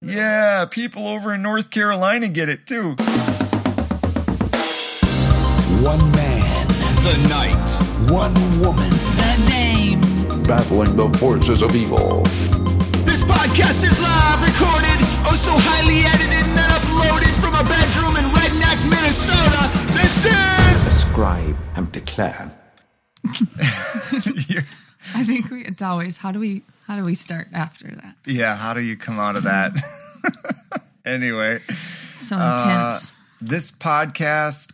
Yeah, people over in North Carolina get it too. One man, The night. one woman, The name. battling the forces of evil. This podcast is live recorded, oh so highly edited and then uploaded from a bedroom in Redneck, Minnesota. This is Ascribe and declare. I think we, it's always how do we how do we start after that? yeah, how do you come out of that? anyway, So uh, intense. this podcast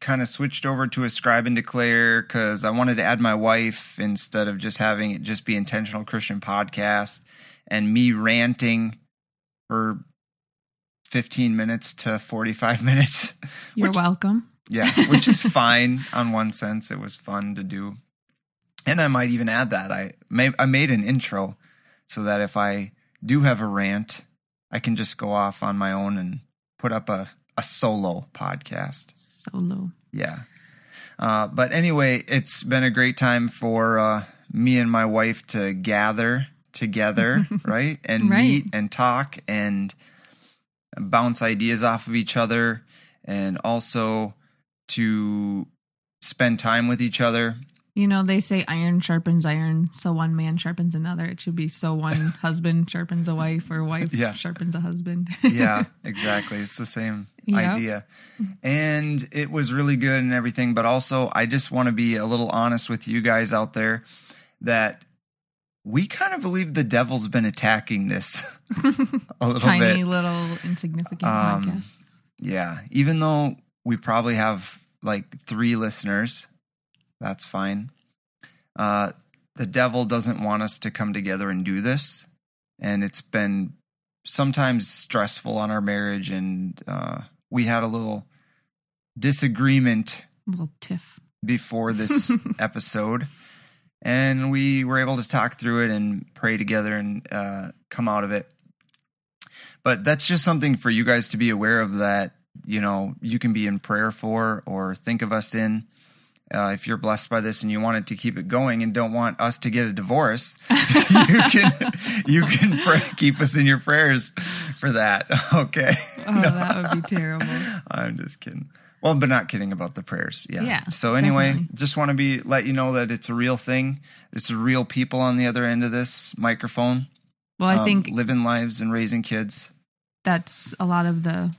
kind of switched over to Ascribe and Declare because I wanted to add my wife instead of just having it just be intentional Christian podcast and me ranting for 15 minutes to 45 minutes. You're which- welcome. Yeah, which is fine on one sense. It was fun to do. And I might even add that I made I made an intro so that if I do have a rant, I can just go off on my own and put up a, a solo podcast. Solo. Yeah. Uh, but anyway, it's been a great time for uh, me and my wife to gather together, right? And Right. meet and talk and bounce ideas off of each other and also to spend time with each other. You know, they say iron sharpens iron, so one man sharpens another. It should be so one husband sharpens a wife or wife Yeah. sharpens a husband. Yeah, exactly. It's the same Yep. idea. And it was really good and everything. But also, I just want to be a little honest with you guys out there that we kind of believe the devil's been attacking this a little Tiny bit. little insignificant Um, podcast. Yeah. Even though we probably have like three listeners, that's fine. Uh, the devil doesn't want us to come together and do this. And it's been sometimes stressful on our marriage. And uh, we had a little disagreement A little tiff. before this episode. And we were able to talk through it and pray together and uh, come out of it. But that's just something for you guys to be aware of that, you know, you can be in prayer for or think of us in. Uh, if you're blessed by this and you wanted to keep it going and don't want us to get a divorce, you can you can pray, keep us in your prayers for that. Okay. Oh, that would be terrible. I'm just kidding. Well, but not kidding about the prayers. Yeah. Yeah, So anyway, definitely. just want to be let you know that it's a real thing. It's a real people on the other end of this microphone. Well, I um, think living lives and raising kids. that's a lot of the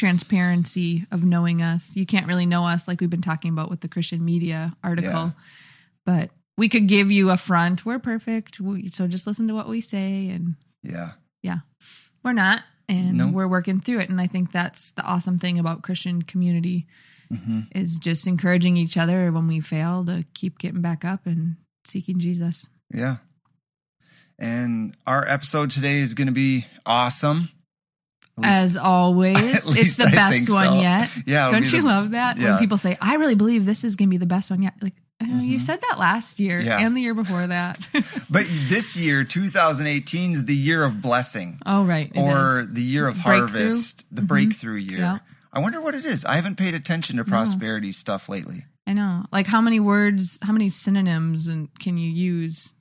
transparency of knowing us. You can't really know us like we've been talking about with the Christian media article, Yeah. but we could give you a front. We're perfect. We, so just listen to what we say and Yeah. yeah, we're not. And No. we're working through it. And I think that's the awesome thing about Christian community hmm is just encouraging each other when we fail to keep getting back up and seeking Jesus. Yeah. And our episode today is going to be awesome. Least- As always, it's the I best one so. yet. Yeah, Don't you the- love that yeah. when people say, "I really believe this is going to be the best one yet"? Like, uh, you Mhm. said that last year Yeah. and the year before that. But this year, 2018, is the year of blessing, oh, right. or the year of Breakthrough. harvest, the Mhm. breakthrough year. Yeah. I wonder what it is. I haven't paid attention to prosperity stuff lately. I know. Like, how many words, how many synonyms, and can you use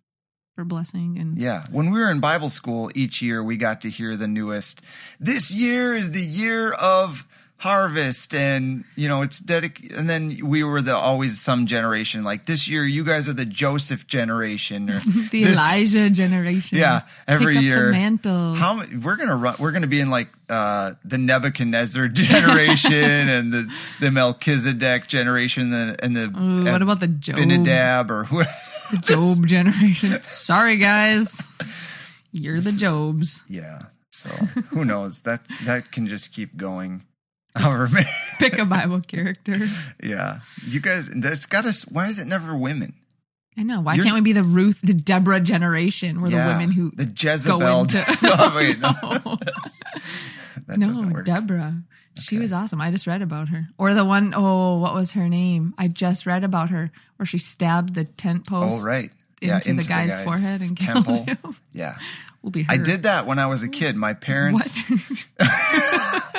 for blessing? And Yeah. When we were in Bible school, each year we got to hear the newest. This year is the year of harvest and you know it's dedicated and then we were the always some generation like this year you guys are the joseph generation or the this- Elijah generation. Yeah, every Pick up year. the mantle. how we're gonna run we're gonna be in like uh the nebuchadnezzar generation and the the melchizedek generation and the, and the Ooh, what about the Job, Benadab or who the Job generation? Sorry, guys. You're the Jobs. Yeah. So who knows? That that can just keep going. However, many- Pick a Bible character. yeah. You guys, that's got us. Why is it never women? I know. Why You're- can't we be the Ruth, the Deborah generation? We're Yeah, the women who the Jezebel. into- no, oh, wait, no, No. that's- that doesn't work. Deborah. She Okay. was awesome. I just read about her. Or the one, oh, what was her name? I just read about her where she stabbed the tent oh, post oh, right. into, the, guy's forehead and killed temple. him. Yeah, Will be her. I did that when I was a kid. My parents.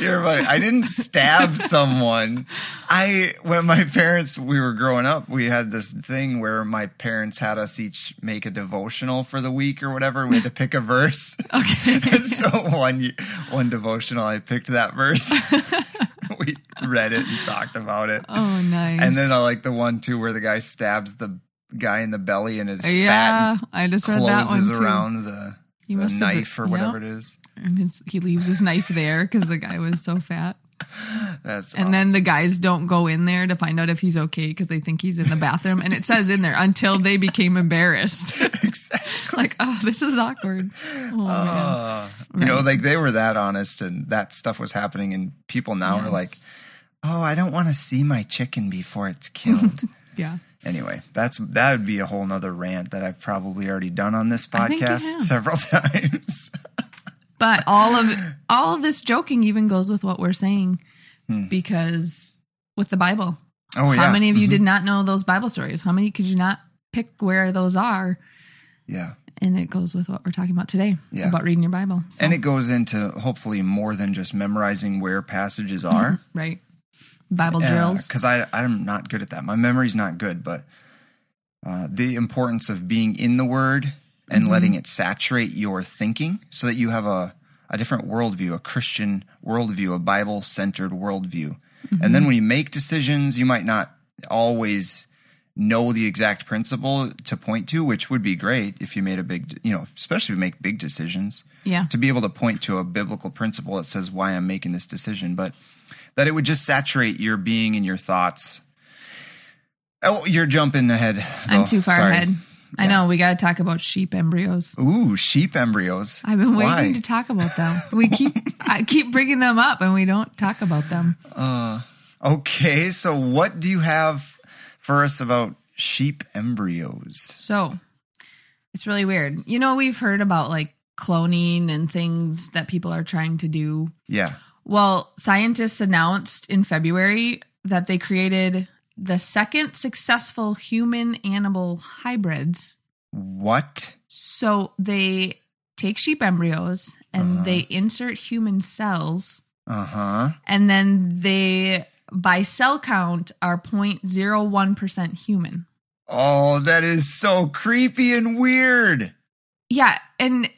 You're right. I didn't stab someone. I when my parents we were growing up, we had this thing where my parents had us each make a devotional for the week or whatever. We had to pick a verse. Okay. and so one one devotional, I picked that verse. we read it and talked about it. Oh, nice. And then I like the one too where the guy stabs the guy in the belly and his yeah, fat I just read that one too. around the, He the must have been- knife or whatever yep. it is. And his, he leaves his knife there because the guy was so fat. That's And then the guys don't go in there to find out if he's okay because they think he's in the bathroom. And it says in there until they became embarrassed. exactly. like, oh, this is awkward. Oh. Uh, You know, like they were that honest and that stuff was happening, and people now are like, "Oh, I don't want to see my chicken before it's killed." Yeah. Anyway, that's that would be a whole nother rant that I've probably already done on this I think you podcast several times. But all of all of this joking even goes with what we're saying because with the Bible. Hmm. oh yeah, How many of you Mhm. did not know those Bible stories? How many could you not pick where those are? Yeah, And it goes with what we're talking about today Yeah. about reading your Bible. So, and it goes into hopefully more than just memorizing where passages are. right. Bible drills. because I I'm not good at that. My memory's not good, but uh, the importance of being in the Word and Mm-hmm. letting it saturate your thinking, so that you have a a different worldview, a Christian worldview, a Bible centered worldview, and Mm-hmm. then when you make decisions, you might not always know the exact principle to point to, which would be great if you made a big, you know, especially if you make big decisions Yeah. to be able to point to a biblical principle that says why I'm making this decision, but that it would just saturate your being and your thoughts. Oh, you're jumping ahead. I'm too far Sorry. ahead. I know we got to talk about sheep embryos. Ooh, sheep embryos. I've been waiting Why? to talk about them. We keep I keep bringing them up and we don't talk about them. Uh, okay, so what do you have for us about sheep embryos? So, it's really weird. You know, we've heard about like cloning and things that people are trying to do. Yeah. Well, scientists announced in February that they created the second successful human animal hybrids. What? So they take sheep embryos and they insert human cells, Uh huh. and then they, by cell count, are 0.01% human. Oh, that is so creepy and weird. Yeah, and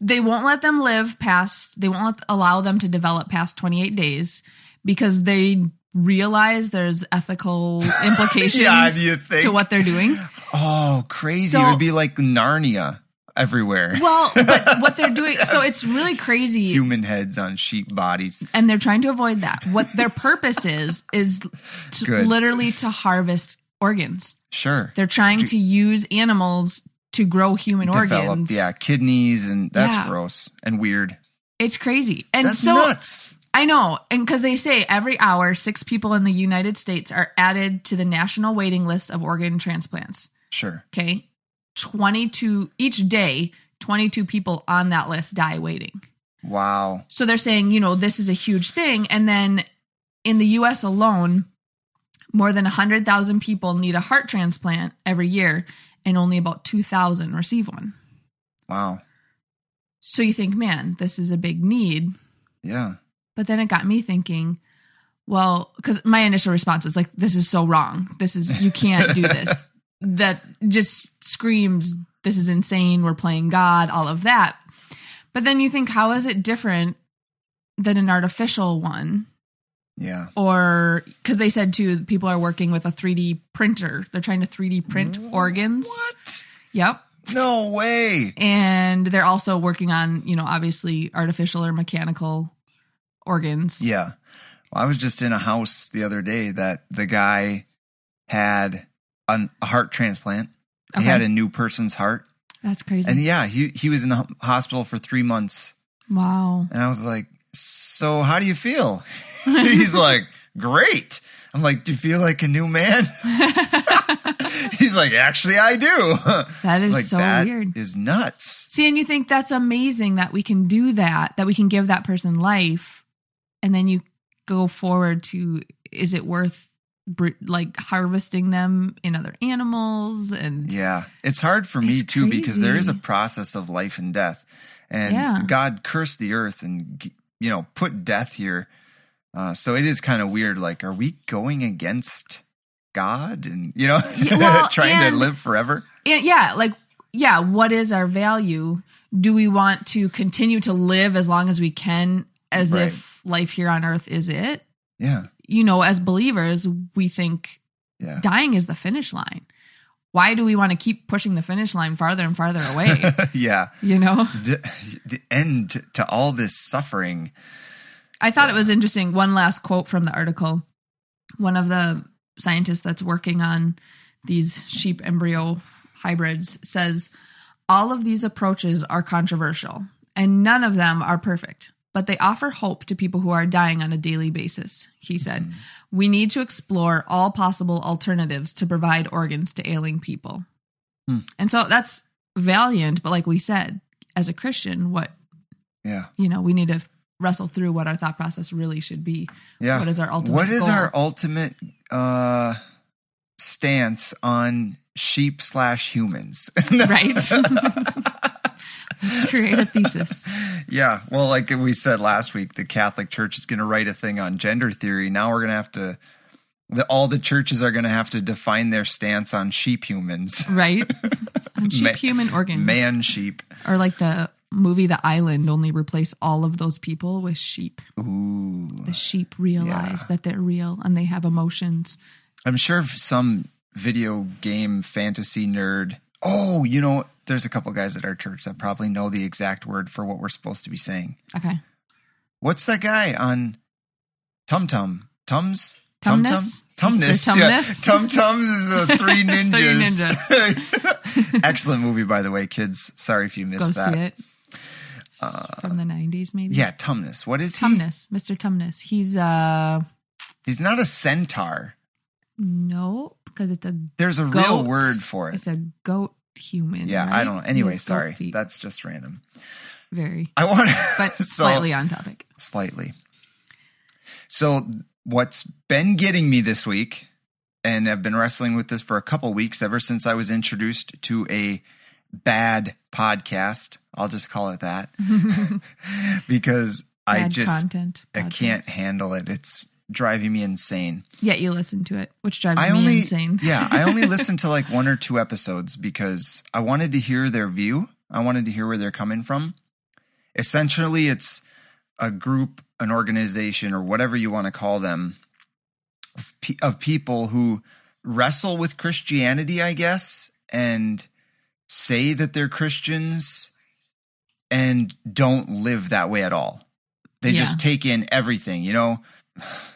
they won't let them live past. They won't let, allow them to develop past 28 days because they realize there's ethical implications Yeah, do you think? to what they're doing. Oh, crazy. So- it would be like Narnia everywhere. Well, but what they're doing, so it's really crazy, Human heads on sheep bodies. and they're trying to avoid that. What their purpose is is to, literally to harvest organs. Sure. They're trying to use animals to grow human Develop, organs. yeah, kidneys, and that's Yeah. gross and weird. It's crazy, and That's so nuts. I know, and because they say every hour, six people in the United States are added to the national waiting list of organ transplants. Sure. Okay, twenty-two each day. Twenty-two people on that list die waiting. Wow. So they're saying, you know, this is a huge thing. And then in the US alone, more than 100,000 people need a heart transplant every year, and only about 2,000 receive one. Wow. So you think, man, this is a big need. Yeah. But then it got me thinking, well, because my initial response is like, this is so wrong. This is, you can't do this. that just screams, this is insane. We're playing God, all of that. But then you think, how is it different than an artificial one? Yeah. Or because they said too, people are working with a 3D printer. They're trying to 3D print organs. What? Yep. No way. And they're also working on, you know, obviously artificial or mechanical organs. Yeah. Well, I was just in a house the other day that the guy had an, a heart transplant. He had a new person's heart. That's crazy. And yeah, he, he was in the hospital for three months. wow. And I was like, So how do you feel? He's like, Great. I'm like, Do you feel like a new man? He's like, Actually, I do. That is like, so that weird. is nuts. See, and you think that's amazing that we can do that, that we can give that person life, and then you go forward to is it worth like harvesting them in other animals and Yeah. It's hard for me too because there is a process of life and death. And Yeah. God cursed the earth and, you know, put death here Uh, so it is kind of weird. Like, are we going against God and you know Yeah, well, trying to live forever? And yeah, like yeah, what is our value? Do we want to continue to live as long as we can as Right. if life here on earth is it? Yeah, You know, as believers, we think yeah, dying is the finish line. Why do we want to keep pushing the finish line farther and farther away? yeah. you know? The, the end to all this suffering. I thought it was interesting. One last quote from the article. One of the scientists that's working on these sheep embryo hybrids says all of these approaches are controversial and none of them are perfect, but they offer hope to people who are dying on a daily basis. He said, We need to explore all possible alternatives to provide organs to ailing people. Hmm. And so that's valiant, but like we said, as a Christian, what Yeah, you know, we need to wrestle through what our thought process really should be. yeah. What is our ultimate What is goal? our ultimate uh, stance on sheep slash humans? right? Let's create a thesis. Yeah, well, like we said last week, the Catholic Church is going to write a thing on gender theory. Now we're going to have to, the, all the churches are going to have to define their stance on sheep humans, Right? On sheep Ma- human organs. man sheep. Or like the movie The Island, only replace all of those people with sheep. Ooh, The sheep realize that they're real and they have emotions. I'm sure some video game fantasy nerd. Oh, you know, there's a couple guys at our church that probably know the exact word for what we're supposed to be saying. Okay. What's that guy on Tum Tum? Tums? Tumnus? Tum Mr. Tumnus. Yeah. Tum Tums is the Three Ninjas. three Ninjas. Excellent movie, by the way, kids. Sorry if you Go missed that. It. From the 90s, maybe? Yeah, Tumnus. What is he? Tumnus. Mr. Tumnus. He's, uh, He's not a centaur. no, because it's a There's a real word for it. It's a goat human. Yeah, I don't know. Anyway, sorry. feet. That's just random. very, I want but so- slightly on topic. slightly. So what's been getting me this week, and I've been wrestling with this for a couple weeks ever since I was introduced to a bad podcast. I'll just call it that because I just content. I podcast. can't handle it. It's driving me insane. Yet you listen to it, which drives I me only insane. yeah, I only listened to like one or two episodes because I wanted to hear their view. I wanted to hear where they're coming from. Essentially, it's a group, an organization, or whatever you want to call them, of, pe- of people who wrestle with Christianity, I guess, and say that they're Christians and don't live that way at all. They Yeah. just take in everything, you know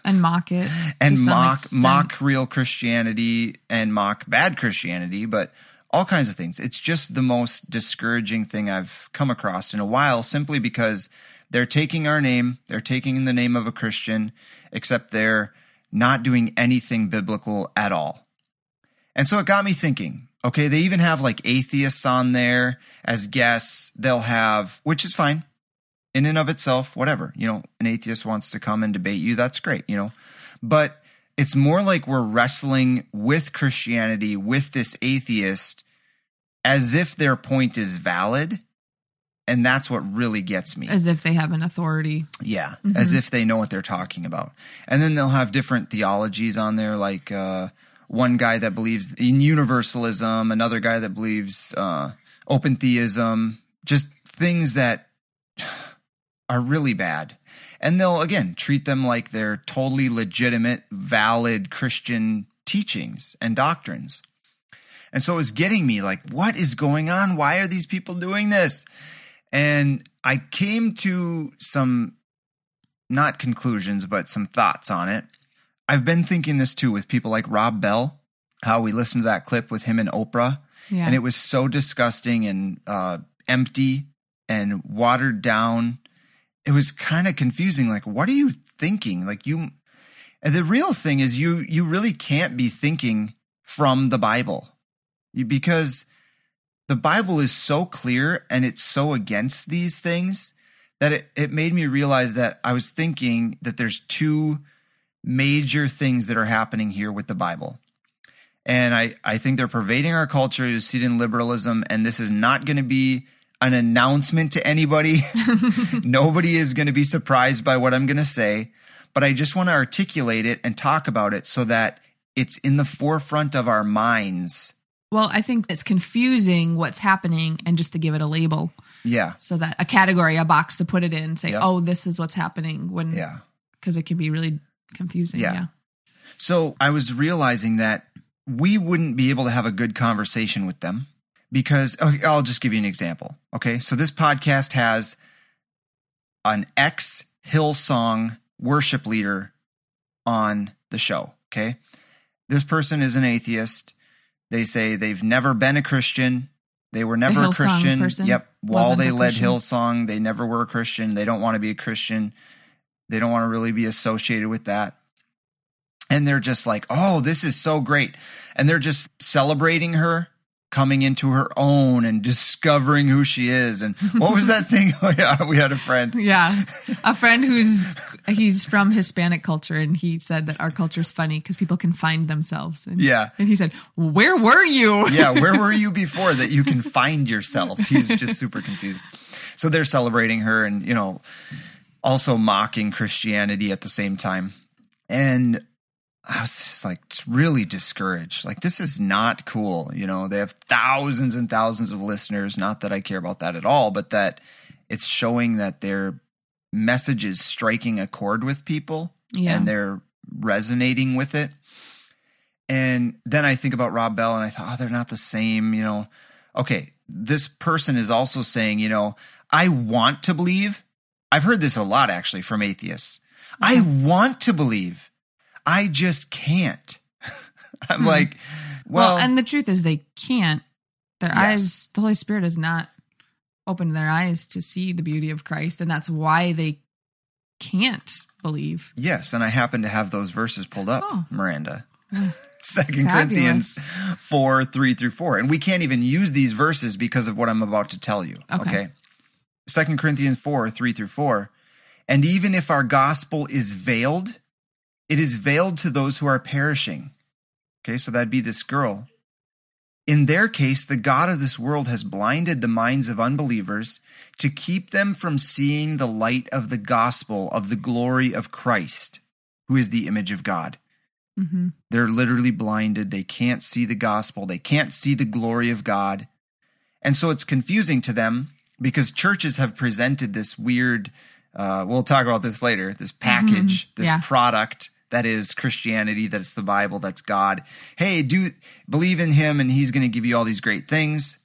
and mock it and mock extent. mock real Christianity and mock bad Christianity, but all kinds of things. It's just the most discouraging thing I've come across in a while, simply because they're taking our name, they're taking the name of a Christian, except they're not doing anything biblical at all. And so it got me thinking. Okay, they even have like atheists on there as guests. They'll have, which is fine in and of itself, whatever. You know, an atheist wants to come and debate you, that's great, you know. But it's more like we're wrestling with Christianity, with this atheist, as if their point is valid. And that's what really gets me. as if they have an authority. Yeah, as if they know what they're talking about. And then they'll have different theologies on there, like uh, one guy that believes in universalism, another guy that believes uh, open theism, just things that are really bad. And they'll, again, treat them like they're totally legitimate, valid Christian teachings and doctrines. And so it was getting me like, what is going on? Why are these people doing this? And I came to some, not conclusions, but some thoughts on it. I've been thinking this too with people like Rob Bell, how we listened to that clip with him and Oprah. Yeah. And it was so disgusting and uh, empty and watered down. It was kind of confusing. Like, what are you thinking? Like, you, and the real thing is, you, you really can't be thinking from the Bible You- because the Bible is so clear and it's so against these things that it, it made me realize that I was thinking that there's two major things that are happening here with the Bible. And I, I think they're pervading our culture. You see it in liberalism, and this is not going to be an announcement to anybody. Nobody is going to be surprised by what I'm going to say. but I just want to articulate it and talk about it so that it's in the forefront of our minds. Well, I think it's confusing what's happening and just to give it a label Yeah. so that a category, a box to put it in, say, Yep. oh, this is what's happening when, Yeah. because it can be really confusing. Yeah. Yeah. So I was realizing that we wouldn't be able to have a good conversation with them because okay, I'll just give you an example. Okay. So this podcast has an ex Hillsong worship leader on the show. Okay. This person is an atheist. They say they've never been a Christian. They were never a Hillsong Christian. Yep. While they led Christian. Hillsong, they never were a Christian. They don't want to be a Christian. They don't want to really be associated with that. And they're just like, oh, this is so great. And they're just celebrating her coming into her own and discovering who she is. And what was that thing? Oh, yeah, we had a friend. Yeah. A friend who's, he's from Hispanic culture and he said that our culture is funny because people can find themselves. And, Yeah. And he said, where were you? yeah, where were you before that you can find yourself? He's just super confused. So they're celebrating her and, you know, also mocking Christianity at the same time. And I was just like it's really discouraged. Like this is not cool. You know, they have thousands and thousands of listeners. Not that I care about that at all, but that it's showing that their message is striking a chord with people Yeah. and they're resonating with it. And then I think about Rob Bell and I thought, oh, they're not the same, you know. Okay, this person is also saying, you know, I want to believe. I've heard this a lot actually from atheists. I want to believe. I just can't. I'm hmm. like, well, Well, and the truth is they can't. Their Yes. eyes, the Holy Spirit has not opened their eyes to see the beauty of Christ, and that's why they can't believe. yes, and I happen to have those verses pulled up, Oh. Miranda. Hmm. Second Fabulous. Corinthians 4, 3 through 4. And we can't even use these verses because of what I'm about to tell you. Okay. Okay. Second Corinthians 4, 3 through 4. And even if our gospel is veiled, it is veiled to those who are perishing. Okay, so that'd be this girl. In their case, the God of this world has blinded the minds of unbelievers to keep them from seeing the light of the gospel of the glory of Christ, who is the image of God. hmm They're literally blinded. They can't see the gospel. They can't see the glory of God. And so it's confusing to them because churches have presented this weird, uh, we'll talk about this later, this package, this Yeah. product that is Christianity, that's the Bible, that's God. Hey, do believe in him and he's going to give you all these great things.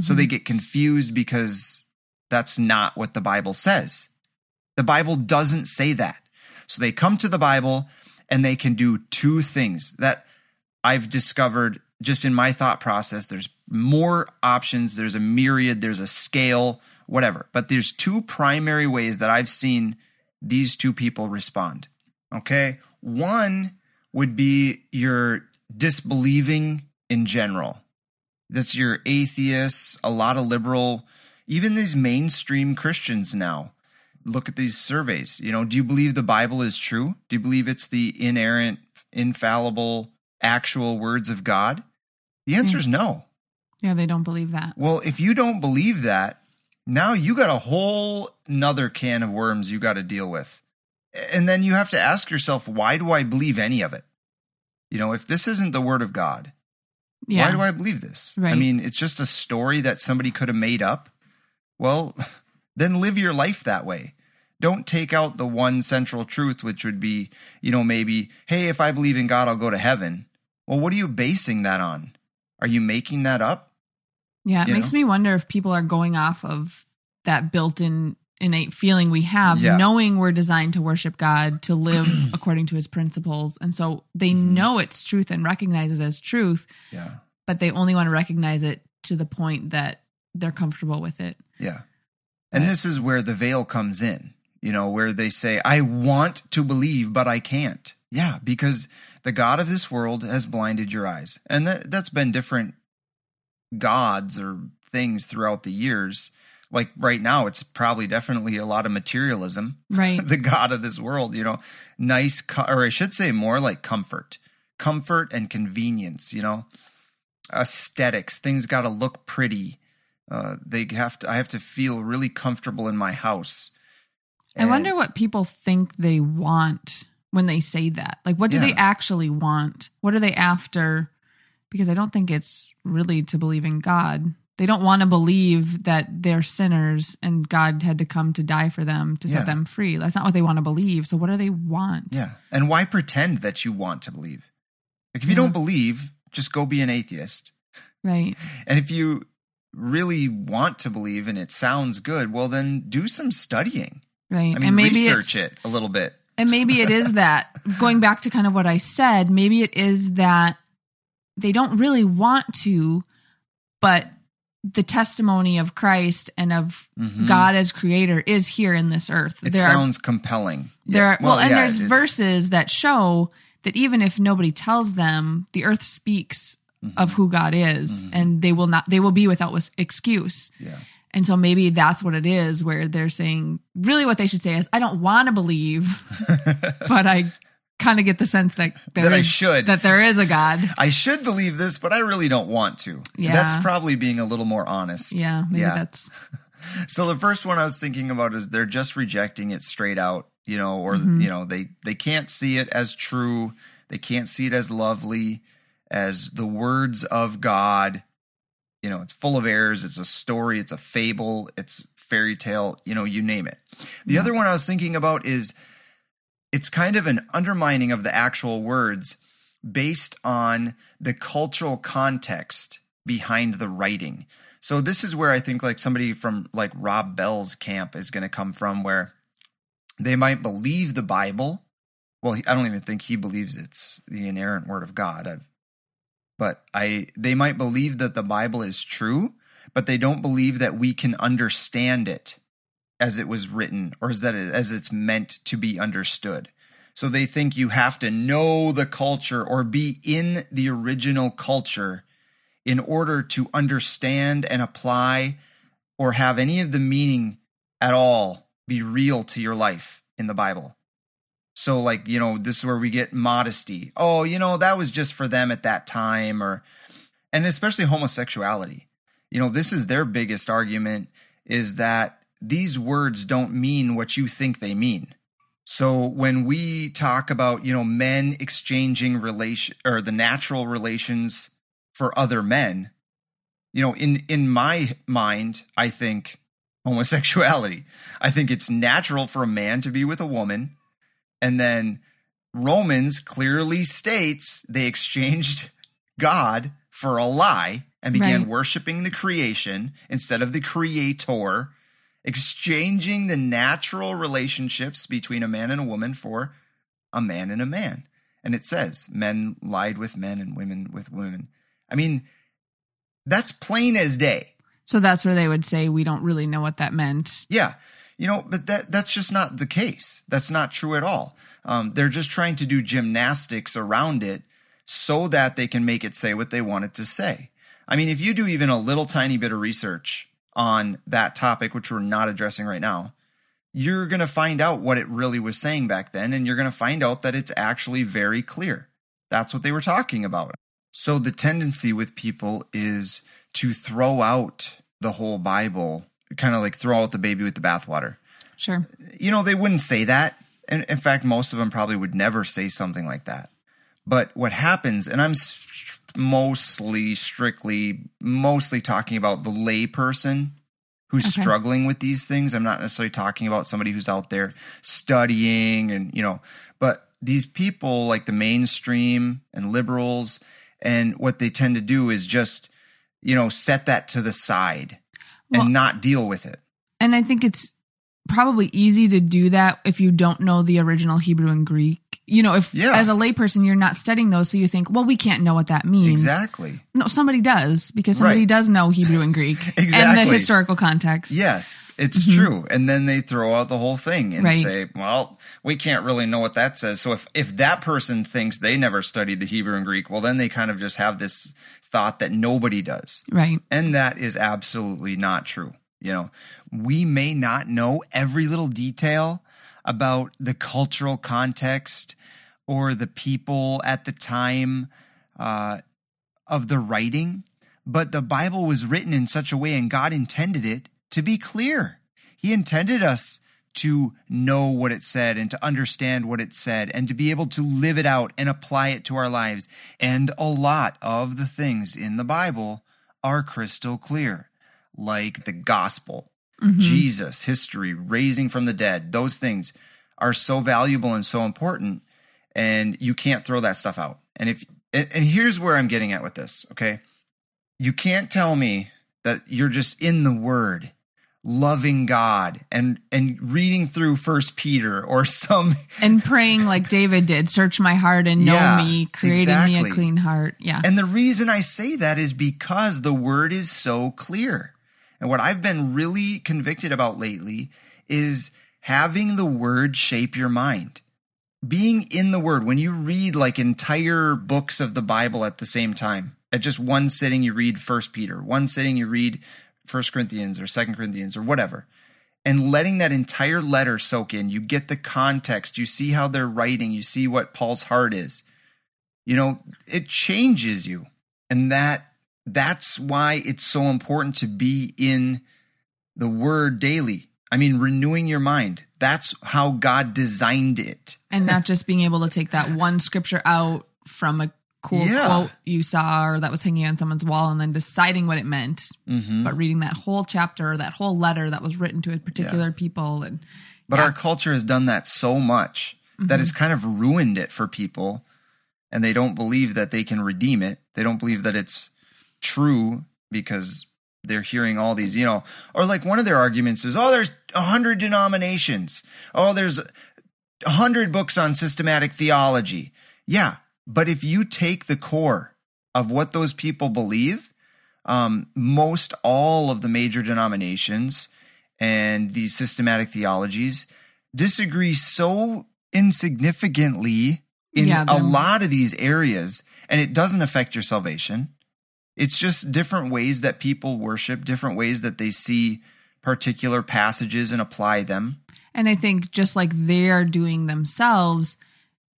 So they get confused because that's not what the Bible says. The Bible doesn't say that. So they come to the Bible and they can do two things that I've discovered just in my thought process. There's more options, there's a myriad, there's a scale, whatever. But there's two primary ways that I've seen these two people respond. Okay. One would be your disbelieving in general. That's your atheists, a lot of liberal, even these mainstream Christians now. Look at these surveys. You know, do you believe the Bible is true? Do you believe it's the inerrant, infallible, actual words of God? The answer is hmm. no. Yeah, they don't believe that. Well, if you don't believe that, now you got a whole nother can of worms you got to deal with. And then you have to ask yourself, why do I believe any of it? You know, if this isn't the word of God, Yeah. why do I believe this? I mean, it's just a story that somebody could have made up. Well, then live your life that way. Don't take out the one central truth, which would be, you know, maybe, hey, if I believe in God, I'll go to heaven. Well, what are you basing that on? Are you making that up? Yeah, it makes know? me wonder if people are going off of that built-in innate feeling we have, Yeah. knowing we're designed to worship God, to live according to His principles, and so they Mm-hmm. know it's truth and recognize it as truth, Yeah. but they only want to recognize it to the point that they're comfortable with it. Yeah. And this is where the veil comes in, you know, where they say, I want to believe, but I can't. Yeah, because the God of this world has blinded your eyes. And that, that's been different gods or things throughout the years. Like right now, it's probably definitely a lot of materialism. Right. the God of this world, you know, nice, co- or I should say more like comfort, comfort and convenience, you know, aesthetics. Things got to look pretty. Uh, they have to. I have to feel really comfortable in my house. I wonder what people think they want when they say that? Like, what do they actually want? What are they after? Because I don't think it's really to believe in God. They don't want to believe that they're sinners and God had to come to die for them to set Yeah. them free. That's not what they want to believe. So, what do they want? Yeah. And why pretend that you want to believe? Like, if you Yeah. don't believe, just go be an atheist. Right. And if you really want to believe and it sounds good, well, then do some studying. Right. I mean, and maybe research it a little bit. And maybe it is that going back to kind of what I said, maybe it is that they don't really want to, but the testimony of Christ and of God as creator is here in this earth. Mm-hmm. It there sounds compelling. there Yeah. are well, and yeah, there's verses that show that even if nobody tells them, the earth speaks Mm-hmm. of who God is and they will not they will be without excuse. Yeah. And so maybe that's what it is where they're saying really what they should say is I don't want to believe but I kind of get the sense that there That I should. that there is a God. I should believe this, but I really don't want to. Yeah. That's probably being a little more honest. Yeah, Yeah. that's So the first one I was thinking about is they're just rejecting it straight out, you know, or Mm-hmm. you know, they they can't see it as true. They can't see it as lovely as the words of God. You know, it's full of errors, it's a story, it's a fable, it's fairy tale, you know, you name it. The other one I was thinking about is it's kind of an undermining of the actual words based on the cultural context behind the writing. So this is where I think like somebody from like Rob Bell's camp is going to come from where they might believe the Bible. Well, I don't even think he believes it's the inerrant word of God. I've, but I they might believe that the Bible is true, but they don't believe that we can understand it as it was written or as that as it's meant to be understood. So they think you have to know the culture or be in the original culture in order to understand and apply or have any of the meaning at all be real to your life in the Bible. So, like, you know, this is where we get modesty. Oh, you know, that was just for them at that time, or, and especially homosexuality. You know, this is their biggest argument is that these words don't mean what you think they mean. So when we talk about, you know, men exchanging relation or the natural relations for other men, you know, in in my mind, I think homosexuality. I think it's natural for a man to be with a woman, and then Romans clearly states they exchanged God for a lie and began Right. worshiping the creation instead of the creator, exchanging the natural relationships between a man and a woman for a man and a man. And it says men lied with men and women with women. I mean, that's plain as day. so that's where they would say we don't really know what that meant. Yeah. You know, but that that's just not the case. That's not true at all. Um, they're just trying to do gymnastics around it so that they can make it say what they want it to say. I mean, if you do even a little tiny bit of research on that topic, which we're not addressing right now, you're going to find out what it really was saying back then, and you're going to find out that it's actually very clear. That's what they were talking about. So the tendency with people is to throw out the whole Bible, kind of like throw out the baby with the bathwater. Sure. You know, they wouldn't say that. And in fact, most of them probably would never say something like that. But what happens, and I'm mostly, strictly, mostly talking about the lay person who's Okay. struggling with these things. I'm not necessarily talking about somebody who's out there studying and, you know, but these people like the mainstream and liberals, and what they tend to do is just, you know, set that to the side Well- and not deal with it. And I think it's probably easy to do that if you don't know the original Hebrew and Greek. You know, if Yeah. as a layperson you're not studying those, so you think, well, we can't know what that means. Exactly. No, somebody does because somebody Right. does know Hebrew and Greek and Exactly. the historical context. Yes, it's mm-hmm. true. And then they throw out the whole thing and Right. say, well, we can't really know what that says. So if, if that person thinks they never studied the Hebrew and Greek, well, then they kind of just have this thought that nobody does. Right. And that is absolutely not true. You know, we may not know every little detail about the cultural context or the people at the time uh, of the writing, but the Bible was written in such a way and God intended it to be clear. He intended us to know what it said and to understand what it said and to be able to live it out and apply it to our lives. And a lot of the things in the Bible are crystal clear, like the gospel, Mm-hmm. Jesus, history, raising from the dead. Those things are so valuable and so important, and you can't throw that stuff out. And if and, and here's where I'm getting at with this, okay? You can't tell me that you're just in the word loving God and and reading through first Peter or some And praying like David did, search my heart and know Yeah, me, creating me a clean heart. Yeah. And the reason I say that is because the word is so clear. And what I've been really convicted about lately is having the word shape your mind. Being in the word, when you read like entire books of the Bible at the same time, at just one sitting, you read First Peter, one sitting, you read First Corinthians or Second Corinthians or whatever, and letting that entire letter soak in. You get the context, you see how they're writing, you see what Paul's heart is you know it changes you and that that's why it's so important to be in the word daily i mean renewing your mind that's how god designed it and not just being able to take that one scripture out from a cool Yeah. quote you saw or that was hanging on someone's wall and then deciding what it meant, Mm-hmm. but reading that whole chapter or that whole letter that was written to a particular people and but Yeah. our culture has done that so much that it's kind of ruined it for people and they don't believe that they can redeem it they don't believe that it's true because they're hearing all these you know or like one of their arguments is oh there's a hundred denominations. Oh there's a hundred books on systematic theology. Yeah but if you take the core of what those people believe um, most all of the major denominations and these systematic theologies disagree so insignificantly in Yeah, a lot of these areas and it doesn't affect your salvation it's just different ways that people worship different ways that they see particular passages and apply them And I think just like they're doing themselves,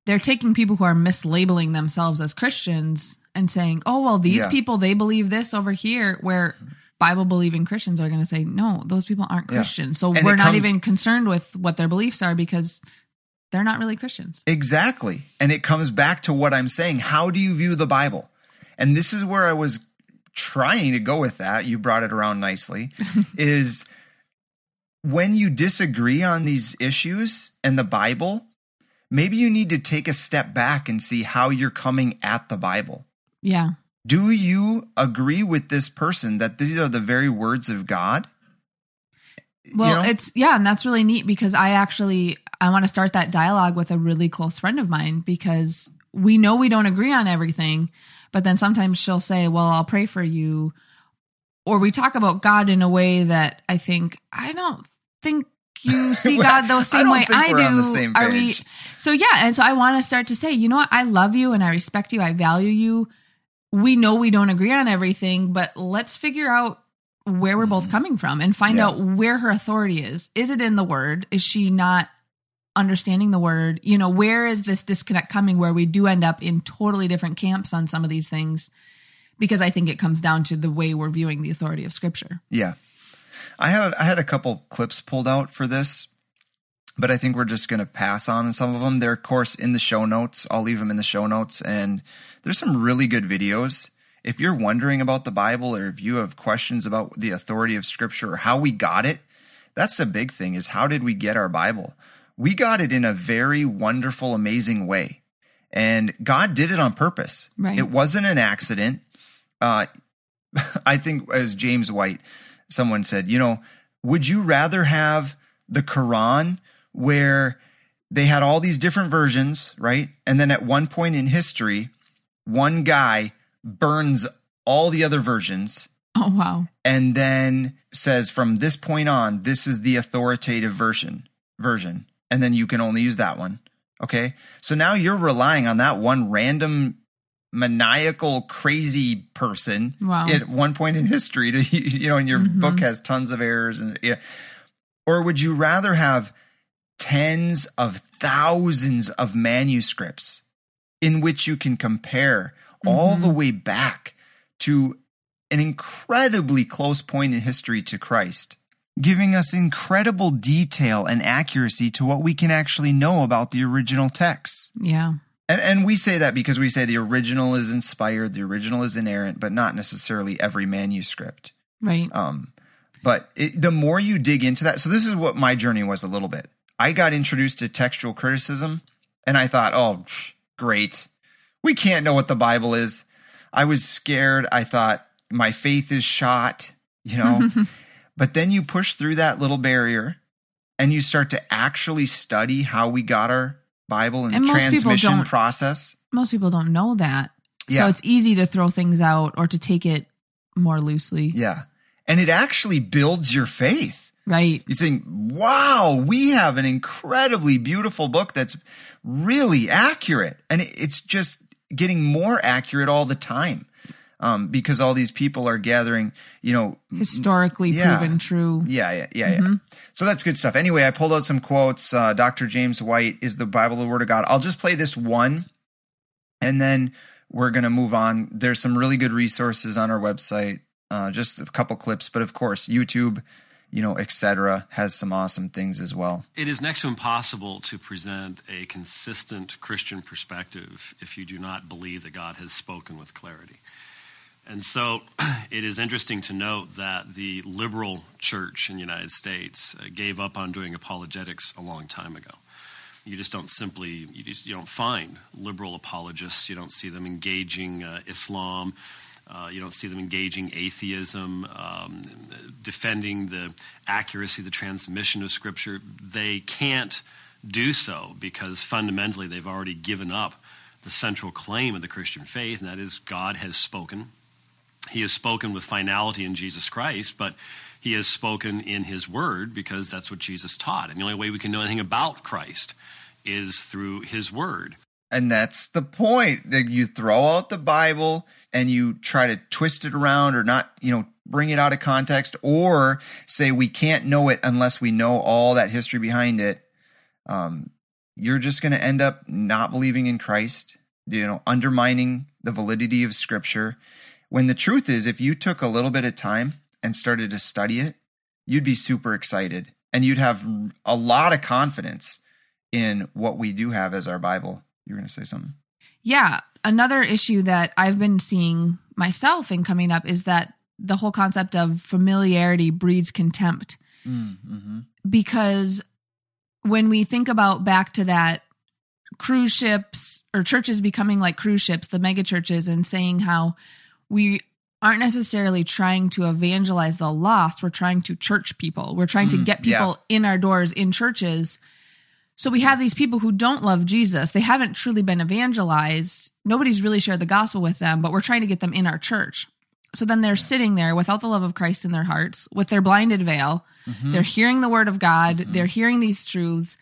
they're taking people who are mislabeling themselves as Christians and saying, oh, well, these Yeah. people, they believe this over here, where Bible believing Christians are going to say, no, those people aren't Yeah. Christians. So And we're not comes- even concerned with what their beliefs are because they're not really Christians. Exactly. And it comes back to what I'm saying. How do you view the Bible? And this is where I was trying to go with that. You brought it around nicely. is when you disagree on these issues and the Bible, maybe you need to take a step back and see how you're coming at the Bible. Yeah. Do you agree with this person that these are the very words of God? Well, You know? it's yeah, and that's really neat because I actually I want to start that dialogue with a really close friend of mine because we know we don't agree on everything, but then sometimes she'll say, "Well, I'll pray for you." Or we talk about God in a way that I think I don't think you see God the same don't way I do. the same Are we. So yeah, and so I want to start to say, you know what? I love you and I respect you. I value you. We know we don't agree on everything, but let's figure out where we're both coming from and find Mm-hmm. Yeah. out where her authority is. Is it in the word? Is she not understanding the word? You know, where is this disconnect coming where we do end up in totally different camps on some of these things? Because I think it comes down to the way we're viewing the authority of scripture. Yeah. I had I had a couple clips pulled out for this, but I think we're just going to pass on some of them. They're of course in the show notes. I'll leave them in the show notes and there's some really good videos. If you're wondering about the Bible or if you have questions about the authority of scripture or how we got it, that's the big thing is how did we get our Bible? We got it in a very wonderful amazing way. And God did it on purpose. Right. It wasn't an accident. Uh, I think as James White, someone said, you know, would you rather have the Quran where they had all these different versions, right? And then at one point in history, one guy burns all the other versions Oh wow. and then says from this point on, this is the authoritative version version. And then you can only use that one. Okay. So now you're relying on that one random maniacal crazy person Wow. at one point in history to you know and your Mhm. book has tons of errors and yeah. or would you rather have tens of thousands of manuscripts in which you can compare all the way back to an incredibly close point in history to Christ giving us incredible detail and accuracy to what we can actually know about the original texts. Yeah. And, and we say that because we say the original is inspired, the original is inerrant, but not necessarily every manuscript. Right. Um, but it, the more you dig into that, so this is what my journey was a little bit. I got introduced to textual criticism, and I thought, oh, great. We can't know what the Bible is. I was scared. I thought my faith is shot, you know. but then you push through that little barrier and you start to actually study how we got our Bible and, And the transmission process. Most people don't know that. Yeah. So it's easy to throw things out or to take it more loosely. Yeah. And it actually builds your faith. Right. You think, wow, we have an incredibly beautiful book that's really accurate. And it's just getting more accurate all the time um, because all these people are gathering, you know, Historically Yeah. proven true. yeah, yeah, yeah, yeah. So that's good stuff. Anyway, I pulled out some quotes. Uh, Dr. James White is the Bible, the Word of God. I'll just play this one and then we're going to move on. There's some really good resources on our website, uh, just a couple clips, but of course, YouTube, you know, etc., has some awesome things as well. It is next to impossible to present a consistent Christian perspective if you do not believe that God has spoken with clarity. And so it is interesting to note that the liberal church in the United States uh, gave up on doing apologetics a long time ago. You just don't simply, you just you don't find liberal apologists. You don't see them engaging uh, Islam. Uh, you don't see them engaging atheism, um, defending the accuracy of the transmission of Scripture. They can't do so because fundamentally they've already given up the central claim of the Christian faith, and that is God has spoken. He has spoken with finality in Jesus Christ, but he has spoken in his word because that's what Jesus taught. And the only way we can know anything about Christ is through his word. And that's the point that you throw out the Bible and you try to twist it around or not, you know, bring it out of context or say we can't know it unless we know all that history behind it. Um, you're just going to end up not believing in Christ, you know, undermining the validity of scripture. When the truth is, if you took a little bit of time and started to study it, you'd be super excited and you'd have a lot of confidence in what we do have as our Bible. You're going to say something? Yeah. Another issue that I've been seeing myself in coming up is that the whole concept of familiarity breeds contempt. Mm-hmm. Because when we think about back to that cruise ships or churches becoming like cruise ships, the mega churches, and saying how we aren't necessarily trying to evangelize the lost, we're trying to church people. We're trying to Mm, get people in our doors in churches. So we have these people who don't love Jesus. They haven't truly been evangelized. Nobody's really shared the gospel with them, but we're trying to get them in our church. So then they're sitting there without the love of Christ in their hearts, with their blinded veil. They're hearing the word of God. They're hearing these truths.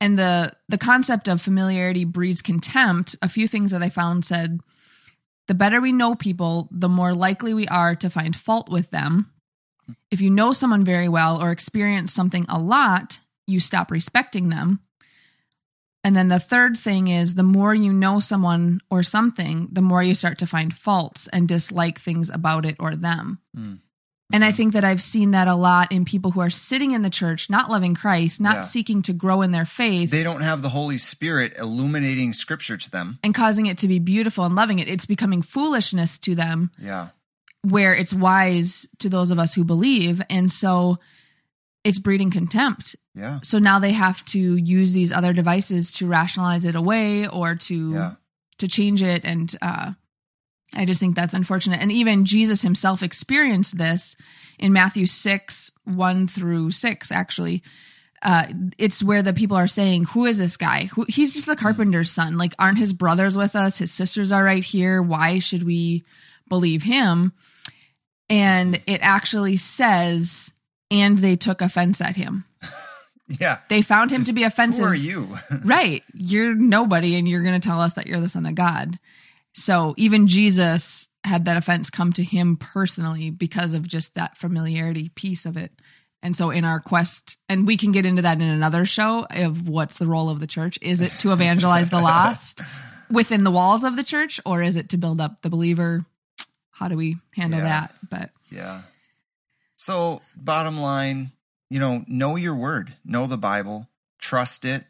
And the the concept of familiarity breeds contempt. A few things that I found said the better we know people, the more likely we are to find fault with them. If you know someone very well or experience something a lot, you stop respecting them. And then the third thing is the more you know someone or something, the more you start to find faults and dislike things about it or them. Mm. And I think that I've seen that a lot in people who are sitting in the church, not loving Christ, not Yeah. seeking to grow in their faith, They don't have the Holy Spirit illuminating scripture to them. and causing it to be beautiful and loving it. It's becoming foolishness to them Yeah. where it's wise to those of us who believe. And so it's breeding contempt. Yeah. So now they have to use these other devices to rationalize it away or to Yeah. to change it. And uh, I just think that's unfortunate. And even Jesus himself experienced this in Matthew six one through six. Actually, uh, it's where the people are saying, "Who is this guy? Who, he's just the carpenter's son. Like, aren't his brothers with us? His sisters are right here. Why should we believe him?" And it actually says, "And they took offense at him." Yeah. They found him to be offensive. Who are you? right. You're nobody and you're going to tell us that you're the son of God. So even Jesus had that offense come to him personally because of just that familiarity piece of it. And so in our quest, and we can get into that in another show of what's the role of the church. Is it to evangelize the lost within the walls of the church or is it to build up the believer? How do we handle Yeah. that? But yeah. So, bottom line, you know, know your word, know the Bible, trust it.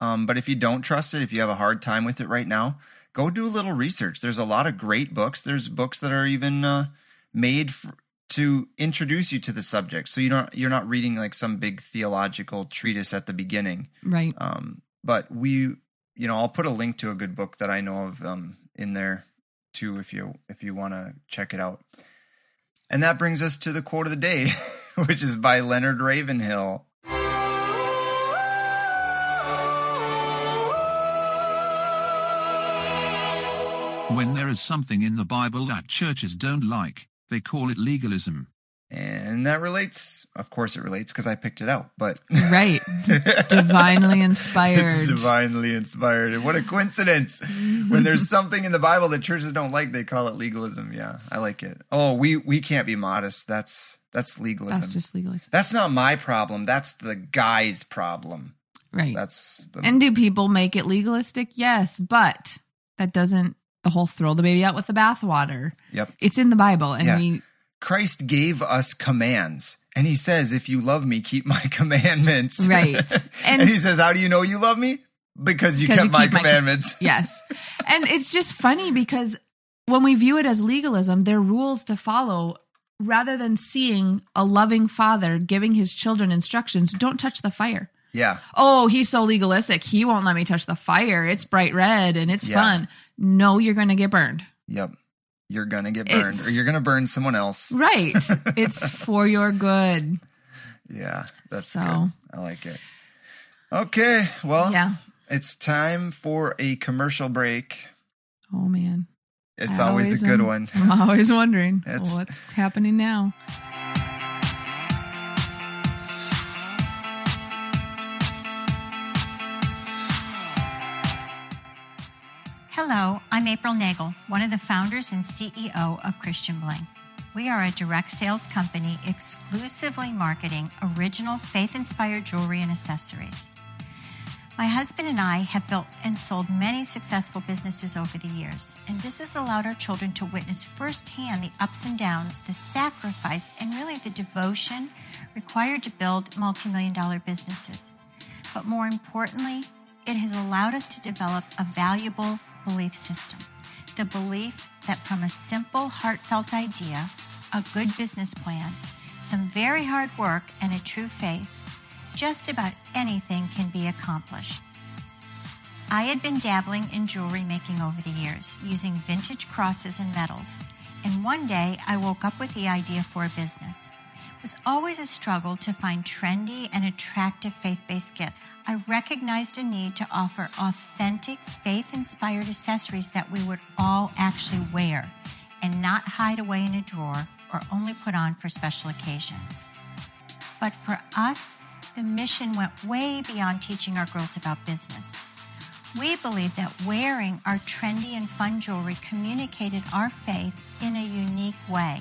Um, but if you don't trust it, if you have a hard time with it right now, go do a little research. There's a lot of great books. There's books that are even uh, made f to introduce you to the subject, so you don't you're not reading like some big theological treatise at the beginning. Right. Um, but we, you know, I'll put a link to a good book that I know of um, in there too, if you if you want to check it out. And that brings us to the quote of the day, which is by Leonard Ravenhill. When there is something in the Bible that churches don't like, they call it legalism. And that relates, of course, it relates because I picked it out, but Right. Divinely inspired. it's divinely inspired. And what a coincidence. when there's something in the Bible that churches don't like, they call it legalism. Yeah, I like it. Oh, we, we can't be modest. That's, that's legalism. That's just legalism. That's not my problem. That's the guy's problem. Right. That's the And do people make it legalistic? Yes, but that doesn't the whole throw the baby out with the bathwater. yep. It's in the Bible, and Yeah. we Christ gave us commands, and He says, "If you love me, keep my commandments." Right. and, And- He says, "How do you know you love me? Because you kept you my keep my- commandments." yes, and it's just funny because when we view it as legalism, there are rules to follow. Rather than seeing a loving father giving his children instructions, don't touch the fire. yeah, Oh, he's so legalistic. He won't let me touch the fire. It's bright red and it's Yeah. fun. No, you're going to get burned. yep. You're gonna get burned, It's- or you're gonna burn someone else. Right. it's for your good. Yeah, that's So- good. I like it. Okay, well, Yeah. it's time for a commercial break. Oh, man. It's always, always a good am- one. I'm always wondering what's happening now. Hello, I'm April Nagel, one of the founders and CEO of Christian Bling. We are a direct sales company exclusively marketing original faith inspired jewelry and accessories. My husband and I have built and sold many successful businesses over the years, and this has allowed our children to witness firsthand the ups and downs, the sacrifice, and really the devotion required to build multi million dollar businesses. But more importantly, it has allowed us to develop a valuable belief system. The belief that from a simple, heartfelt idea, a good business plan, some very hard work, and a true faith, just about anything can be accomplished. I had been dabbling in jewelry making over the years, using vintage crosses and metals, and one day I woke up with the idea for a business. It was always a struggle to find trendy and attractive faith based gifts. I recognized a need to offer authentic, faith inspired accessories that we would all actually wear and not hide away in a drawer or only put on for special occasions. But for us, the mission went way beyond teaching our girls about business. We believe that wearing our trendy and fun jewelry communicated our faith in a unique way.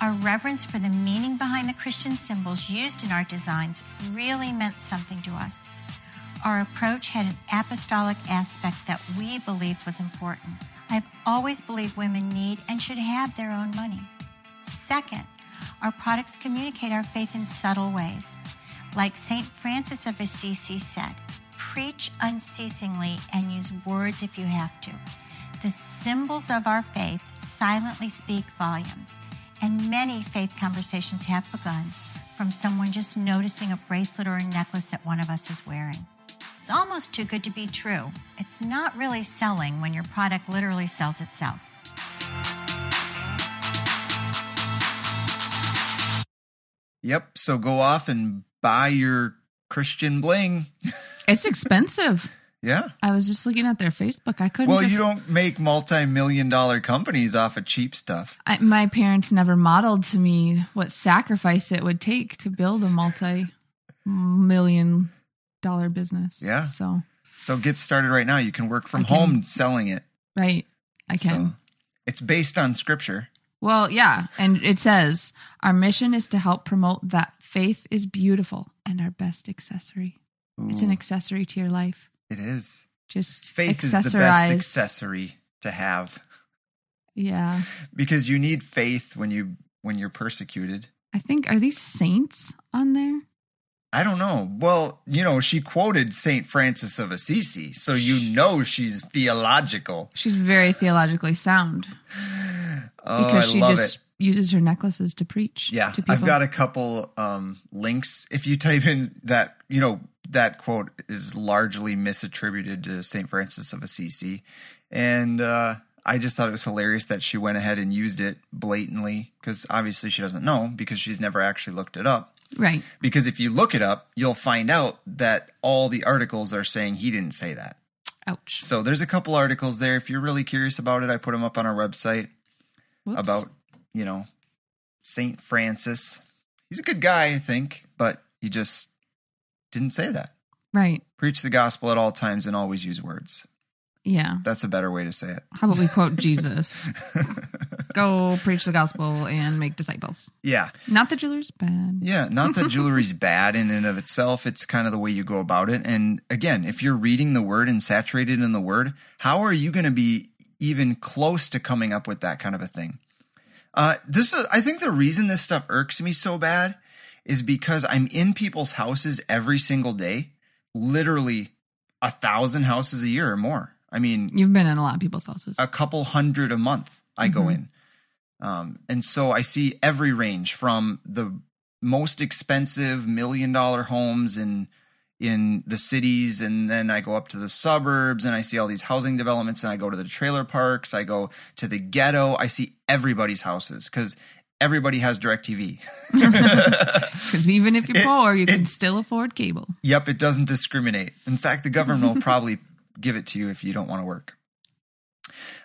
Our reverence for the meaning behind the Christian symbols used in our designs really meant something to us. Our approach had an apostolic aspect that we believed was important. I've always believed women need and should have their own money. Second, our products communicate our faith in subtle ways. Like St. Francis of Assisi said, preach unceasingly and use words if you have to. The symbols of our faith silently speak volumes, and many faith conversations have begun from someone just noticing a bracelet or a necklace that one of us is wearing. It's almost too good to be true. It's not really selling when your product literally sells itself. Yep. So go off and buy your Christian bling. It's expensive. Yeah. I was just looking at their Facebook. I couldn't. Well, aff- you don't make multi-million dollar companies off of cheap stuff. I, my parents never modeled to me what sacrifice it would take to build a multi-million dollar business. Yeah. So So get started right now. You can work from can- home selling it. right, I can. So it's based on scripture. Well, yeah, and it says our mission is to help promote that faith is beautiful and our best accessory. It's an accessory to your life. It is. Just Faith is the best accessory to have Yeah, because you need faith when you when you're persecuted. I think are these saints on there? I don't know. Well, you know, she quoted Saint Francis of Assisi, so you know she's theological. She's very theologically sound Oh, because she just it. uses her necklaces to preach. Yeah, to people. I've got a couple um, links. If you type in that, you know, that quote is largely misattributed to Saint Francis of Assisi, and uh, I just thought it was hilarious that she went ahead and used it blatantly because obviously she doesn't know because she's never actually looked it up. right. Because if you look it up, you'll find out that all the articles are saying he didn't say that. Ouch. So there's a couple articles there. If you're really curious about it, I put them up on our website Whoops. about, you know, Saint Francis. He's a good guy, I think, but he just didn't say that. right. Preach the gospel at all times and always use words. Yeah. That's a better way to say it. How about we quote Jesus? Go preach the gospel and make disciples. Yeah. Not that jewelry's bad. Yeah, not that jewelry's bad in and of itself. It's kind of the way you go about it. And again, if you're reading the word and saturated in the word, how are you going to be even close to coming up with that kind of a thing? Uh, this is, I think the reason this stuff irks me so bad is because I'm in people's houses every single day, literally a thousand houses a year or more. I mean, You've been in a lot of people's houses. a couple hundred a month I go in. Um, and so I see every range from the most expensive million dollar homes in in the cities and then I go up to the suburbs and I see all these housing developments and I go to the trailer parks, I go to the ghetto, I see everybody's houses cuz everybody has DirecTV. Because even if you're It- poor, you can still afford cable. Yep, it doesn't discriminate. In fact, the government will probably give it to you if you don't want to work.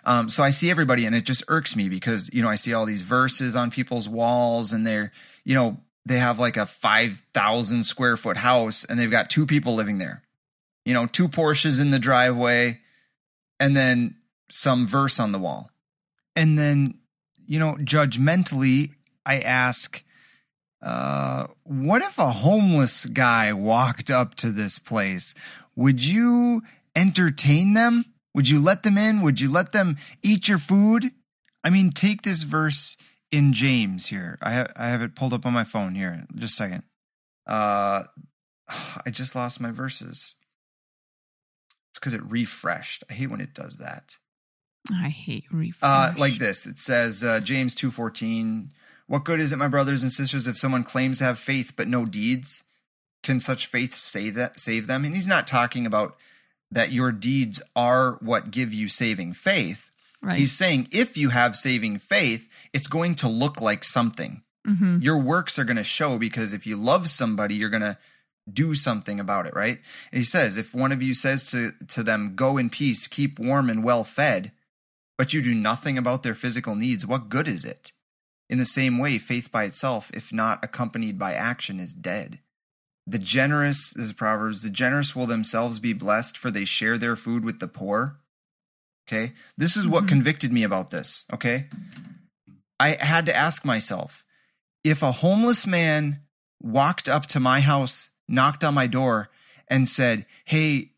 Um, so I see everybody, and it just irks me because you know I see all these verses on people's walls, and they're you know they have like a five thousand square foot house, and they've got two people living there. You know, two Porsches in the driveway, and then some verse on the wall, and then you know judgmentally I ask, uh, what if a homeless guy walked up to this place? Would you entertain them? Would you let them in? Would you let them eat your food? I mean, take this verse in James here. I I have it pulled up on my phone here. Just a second. Uh, I just lost my verses. It's because it refreshed. I hate when it does that. I hate refresh. Uh, like this. It says uh, James two fourteen. What good is it, my brothers and sisters, if someone claims to have faith but no deeds? Can such faith save that save them? And he's not talking about that your deeds are what give you saving faith. Right. He's saying if you have saving faith, it's going to look like something. hmm Your works are going to show because if you love somebody, you're going to do something about it, right? And he says, if one of you says to, to them, go in peace, keep warm and well fed, but you do nothing about their physical needs, what good is it? In the same way, faith by itself, if not accompanied by action, is dead. The generous, this is Proverbs, the generous will themselves be blessed, for they share their food with the poor. Okay. This is what Mhm. convicted me about this. Okay. I had to ask myself if a homeless man walked up to my house, knocked on my door, and said, Hey,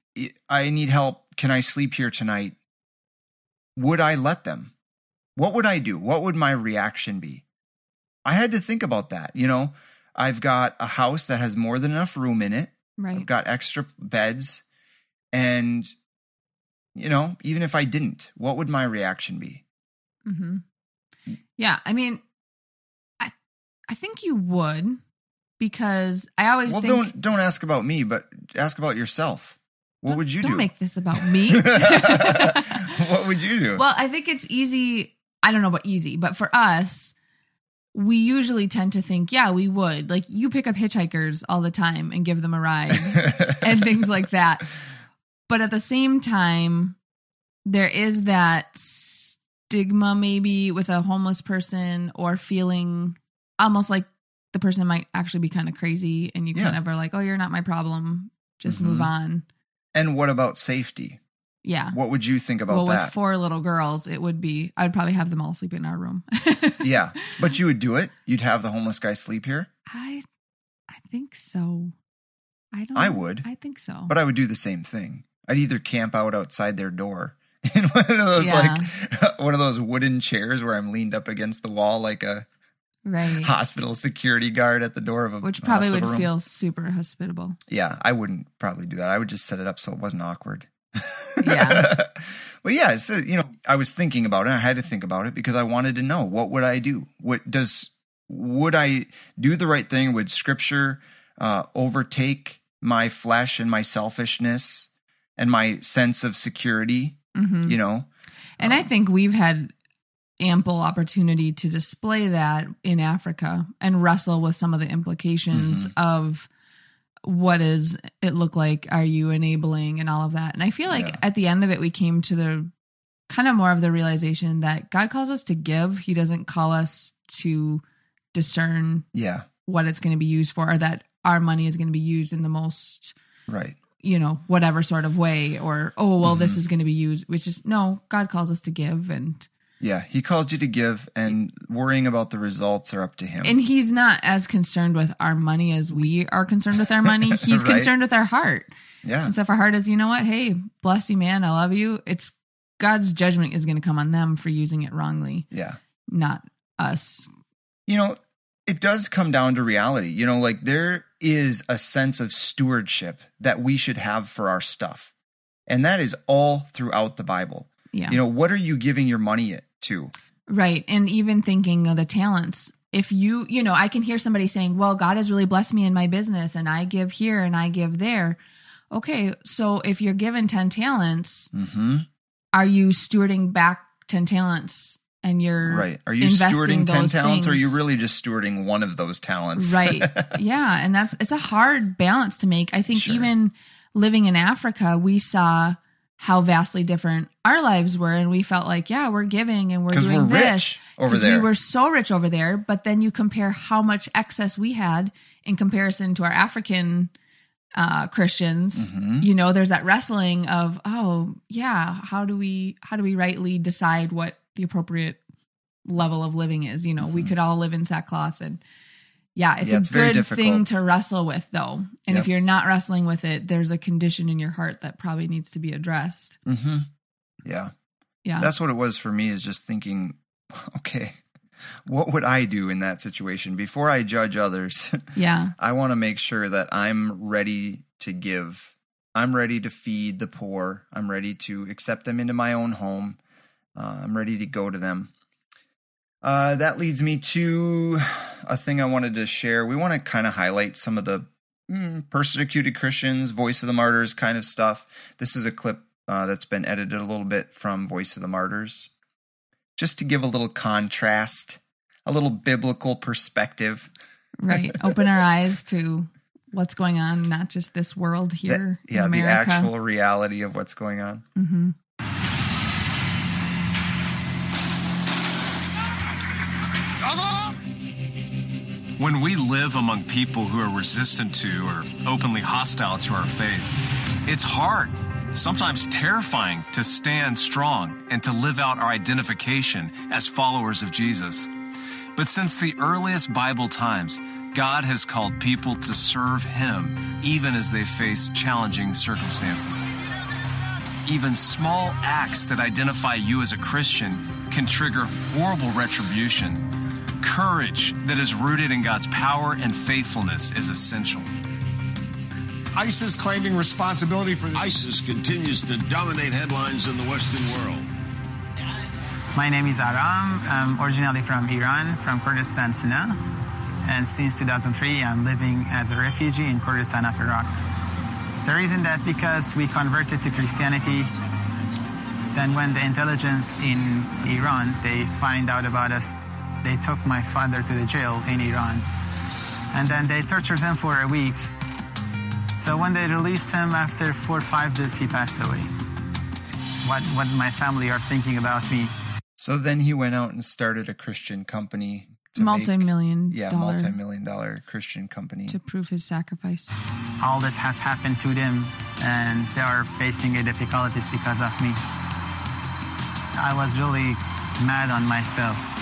I need help. Can I sleep here tonight? Would I let them? What would I do? What would my reaction be? I had to think about that. You know, I've got a house that has more than enough room in it. Right. I've got extra beds. And, you know, even if I didn't, what would my reaction be? Mm-hmm. Yeah, I mean, I I think you would because I always Well, think don't don't ask about me, but ask about yourself. What Don't- would you don't do? make this about me. what would you do? well, I think it's easy. I don't know about easy, but for us, we usually tend to think, yeah, we would. Like you pick up hitchhikers all the time and give them a ride and things like that. But at the same time, there is that stigma maybe with a homeless person or feeling almost like the person might actually be kind of crazy and you Yeah. kind of are like, oh, you're not my problem. Just move Mhm. on. and what about safety? Yeah. What would you think about well, that? with four little girls, it would be, I'd probably have them all sleep in our room. yeah, but you would do it. You'd have the homeless guy sleep here, I, I think so. I don't. I would. I think so. but I would do the same thing. I'd either camp out outside their door in one of those Yeah. like one of those wooden chairs where I'm leaned up against the wall like a Right. hospital security guard at the door of a Which probably would room. feel super hospitable. Yeah, I wouldn't probably do that. I would just set it up so it wasn't awkward. Yeah. but yeah, uh, you know, I was thinking about it. I had to think about it because I wanted to know what would I do? What does would I do the right thing? Would Scripture uh, overtake my flesh and my selfishness and my sense of security? hmm You know, And I think we've had ample opportunity to display that in Africa and wrestle with some of the implications Mm-hmm. of what does it look like? Are you enabling and all of that? And I feel like Yeah. at the end of it, we came to the kind of more of the realization that God calls us to give. He doesn't call us to discern yeah, what it's going to be used for or that our money is going to be used in the most right. you know whatever sort of way or oh well Mm-hmm. this is going to be used which is no god calls us to give and Yeah, He called you to give, and worrying about the results are up to Him. and he's not as concerned with our money as we are concerned with our money he's Right. concerned with our heart yeah, and so if our heart is you know what hey bless you man i love you it's god's judgment is going to come on them for using it wrongly yeah. not us you know, it does come down to reality. You know, like there is a sense of stewardship that we should have for our stuff. And that is all throughout the Bible. yeah You know, what are you giving your money to? Right. And even thinking of the talents. If you, you know, I can hear somebody saying, well, God has really blessed me in my business and I give here and I give there. Okay. So if you're given 10 talents, Mm-hmm. are you stewarding back 10 talents and you're Right. Are you stewarding 10 those talents or are you things? really just stewarding one of those talents? right. Yeah. And that's, it's a hard balance to make. I think Sure. even living in Africa, we saw how vastly different our lives were. And we felt like, yeah, we're giving and we're doing we're this. rich over 'Cause there. We were so rich over there, but then you compare how much excess we had in comparison to our African uh, Christians. Mhm. You know, there's that wrestling of, oh yeah, how do we how do we rightly decide what the appropriate level of living is? You know, we could all live in sackcloth and yeah, it's. Yeah, a it's very good thing to wrestle with though. And Yep. if you're not wrestling with it, there's a condition in your heart that probably needs to be addressed. Mm-hmm. Yeah. Yeah. That's what it was for me is just thinking, okay, what would I do in that situation before I judge others? yeah. I want to make sure that I'm ready to give. I'm ready to feed the poor. I'm ready to accept them into my own home. Uh, I'm ready to go to them. Uh, that leads me to a thing I wanted to share. We want to kind of highlight some of the mm, persecuted Christians, Voice of the Martyrs kind of stuff. This is a clip uh, that's been edited a little bit from Voice of the Martyrs, just to give a little contrast, a little biblical perspective. Right. Open our eyes to what's going on, not just this world here yeah, in the actual reality of what's going on. hmm When we live among people who are resistant to or openly hostile to our faith, it's hard, sometimes terrifying, to stand strong and to live out our identification as followers of Jesus. But since the earliest Bible times, God has called people to serve Him even as they face challenging circumstances. Even small acts that identify you as a Christian can trigger horrible retribution. Courage that is rooted in God's power and faithfulness is essential. ISIS claiming responsibility for this. ISIS continues to dominate headlines in the Western world. My name is Aram. I'm originally from Iran, from Kurdistan, Sina. And since 2003, I'm living as a refugee in Kurdistan of Iraq. The reason that because we converted to Christianity, then when the intelligence in Iran, they find out about us, they took my father to the jail in Iran. And then they tortured him for a week. So when they released him after four or five days, he passed away. What, what my family are thinking about me So then he went out and started a Christian company. To Multi-million yeah, dollar multi-million dollar Christian company. to prove his sacrifice. all this has happened to them and they are facing difficulties because of me. I was really mad on myself.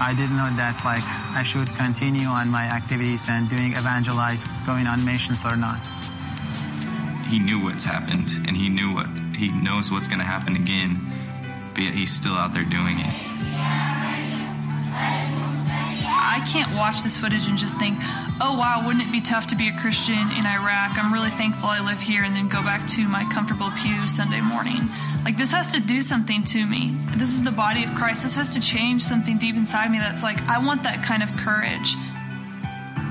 I didn't know that like I should continue on my activities and doing evangelize, going on missions or not. he knew what's happened and he knew what he knows what's going to happen again but yet he's still out there doing it I can't watch this footage and just think, oh wow, wouldn't it be tough to be a Christian in Iraq? I'm really thankful I live here and then go back to my comfortable pew Sunday morning. Like, this has to do something to me. This is the body of Christ. This has to change something deep inside me that's like, I want that kind of courage.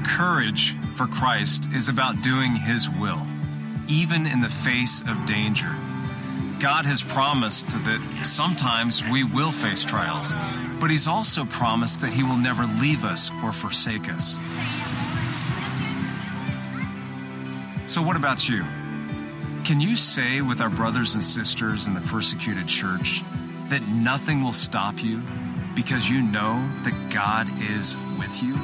Courage for Christ is about doing His will, even in the face of danger. God has promised that sometimes we will face trials, but He's also promised that He will never leave us or forsake us. So, what about you? Can you say with our brothers and sisters in the persecuted church that nothing will stop you because you know that God is with you?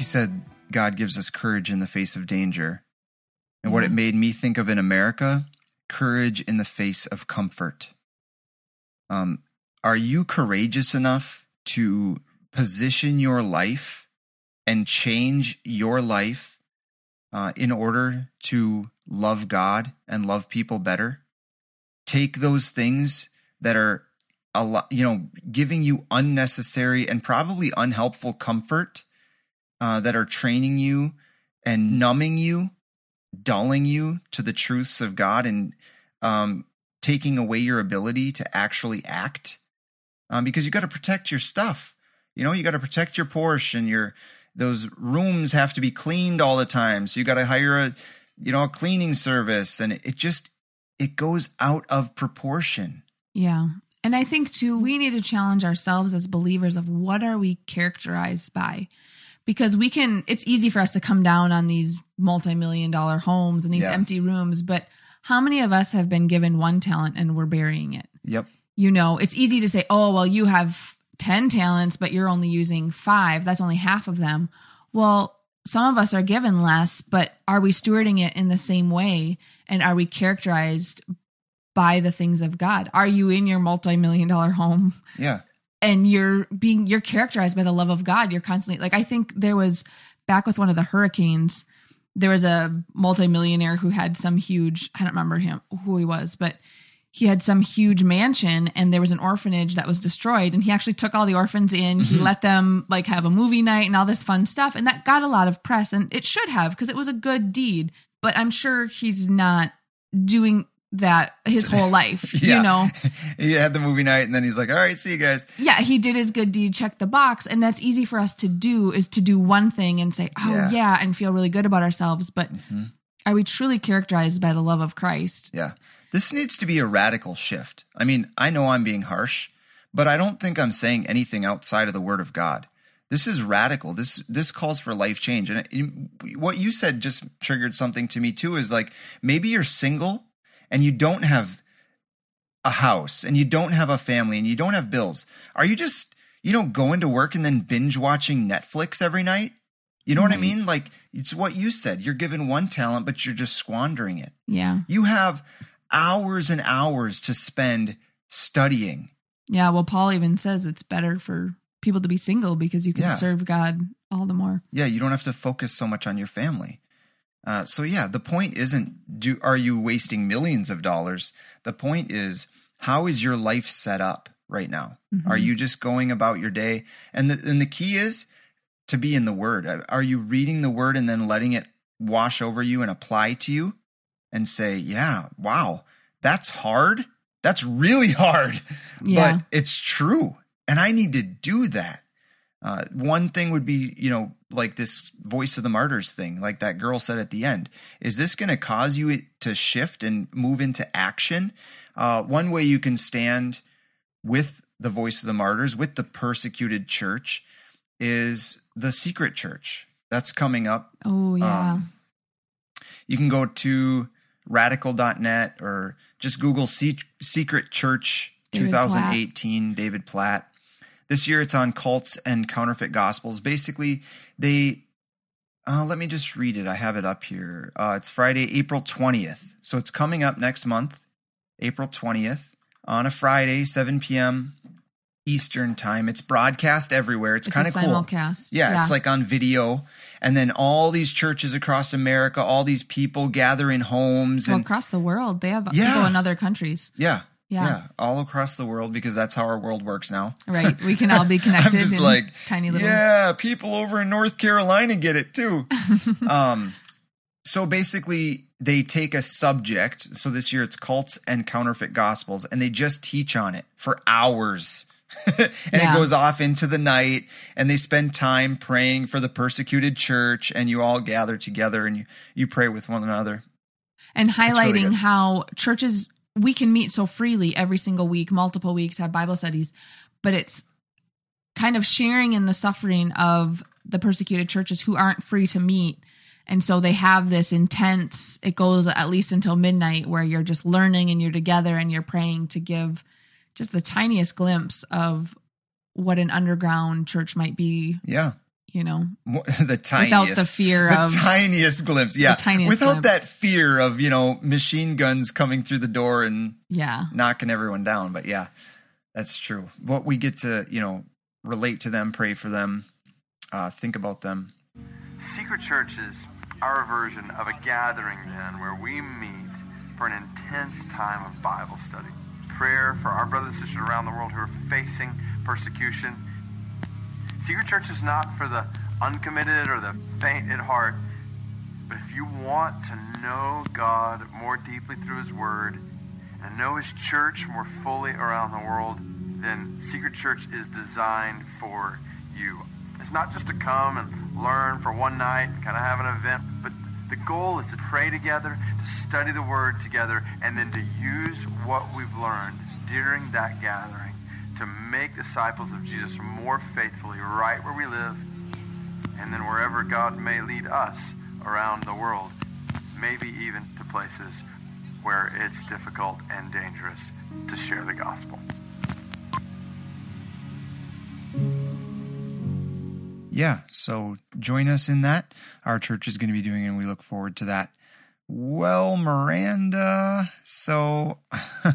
he said God gives us courage in the face of danger. And what it mm-hmm. made me think of in America, courage in the face of comfort. Um, are you courageous enough to position your life and change your life uh, in order to love God and love people better? Take those things that are a lot, you know, giving you unnecessary and probably unhelpful comfort uh, that are training you and numbing you, dulling you to the truths of God, and um, taking away your ability to actually act. Um, because you got to protect your stuff. You know, you got to protect your Porsche and your those rooms have to be cleaned all the time. So you got to hire a you know a cleaning service, and it just it goes out of proportion. Yeah. And I think too, we need to challenge ourselves as believers of what are we characterized by? Because we can, it's easy for us to come down on these multi million dollar homes and these Yeah. empty rooms, but how many of us have been given one talent and we're burying it? Yep. You know, it's easy to say, oh, well, you have 10 talents, but you're only using five. That's only half of them. Well, some of us are given less, but are we stewarding it in the same way? And are we characterized by the things of God? Are you in your multi million dollar home Yeah. And you're being, you're characterized by the love of God? You're constantly, like, I think there was back with one of the hurricanes, there was a multimillionaire who had some huge, I don't remember him, who he was, but he had some huge mansion and there was an orphanage that was destroyed and he actually took all the orphans in he Mhm. let them like have a movie night and all this fun stuff and that got a lot of press and it should have because it was a good deed but i'm sure he's not doing that his whole life Yeah. you know he had the movie night, and then he's like, "All right, see you guys." yeah he did his good deed check the box and that's easy for us to do is to do one thing and say oh Yeah. yeah, and feel really good about ourselves but Mhm. are we truly characterized by the love of christ Yeah. This needs to be a radical shift. I mean, I know I'm being harsh, but I don't think I'm saying anything outside of the word of God. This is radical. This this calls for life change. And it, what you said just triggered something to me too is like maybe you're single and you don't have a house and you don't have a family and you don't have bills. Are you just, you know, going to work and then binge watching Netflix every night? You know what I mm-hmm. mean? Like it's what you said. You're given one talent, but you're just squandering it. yeah You have hours and hours to spend studying. Yeah, well, Paul even says it's better for people to be single because you can Yeah. serve God all the more. Yeah, you don't have to focus so much on your family. Uh, so yeah, the point isn't do are you wasting millions of dollars? The point is how is your life set up right now? Mhm. Are you just going about your day? And the and the key is to be in the Word. Are you reading the Word and then letting it wash over you and apply to you, and say, "Yeah, wow, that's hard. That's really hard, Yeah. but it's true, and I need to do that." Uh, one thing would be, you know, like this voice of the martyrs thing, like that girl said at the end. Is this going to cause you to shift and move into action? Uh, one way you can stand with the voice of the martyrs, with the persecuted church, is the secret church. That's coming up. Oh, yeah. Um, you can go to radical.net or just Google Se- Secret Church David 2018, David Platt. This year it's on cults and counterfeit gospels. Basically, they, uh, let me just read it. I have it up here. Uh, it's Friday, April 20th. So it's coming up next month, April 20th, on a Friday, 7 p.m. Eastern time. It's broadcast everywhere. It's, It's kind of cool. simulcast. Yeah, Yeah. it's like on video. And then all these churches across America, all these people gather in homes Well, and across the world, they have Yeah. people in other countries. yeah. Yeah. all across the world because that's how our world works now. Right. We can all be connected I'm just in like, tiny little yeah, people over in North Carolina get it too. um, so basically, they take a subject. So this year it's cults and counterfeit gospels, and they just teach on it for hours. and Yeah. it goes off into the night, and they spend time praying for the persecuted church, and you all gather together and you, you pray with one another. and highlighting good. how churches we can meet so freely every single week, multiple weeks, have Bible studies, but it's kind of sharing in the suffering of the persecuted churches who aren't free to meet. And so they have this intense, it goes at least until midnight where you're just learning and you're together and you're praying to give just the tiniest glimpse of what an underground church might be, Yeah. You know. The tiniest Without the fear the of- tiniest glimpse yeah the tiniest without glimpse. that fear of you know machine guns coming through the door and Yeah. knocking everyone down but yeah that's true what we get to you know relate to them pray for them uh, think about them Secret Church is our version of a gathering then where we meet for an intense time of Bible study. Prayer for our brothers and sisters around the world who are facing persecution. Secret Church is not for the uncommitted or the faint at heart, but if you want to know God more deeply through His Word and know His church more fully around the world, then Secret Church is designed for you. It's not just to come and learn for one night, kind of have an event, but the goal is to pray together, to study the Word together, and then to use what we've learned during that gathering to make disciples of Jesus more faithfully right where we live and then wherever God may lead us around the world, maybe even to places where it's difficult and dangerous to share the gospel. yeah so join us in that. Our church is going to be doing and we look forward to that. Well miranda so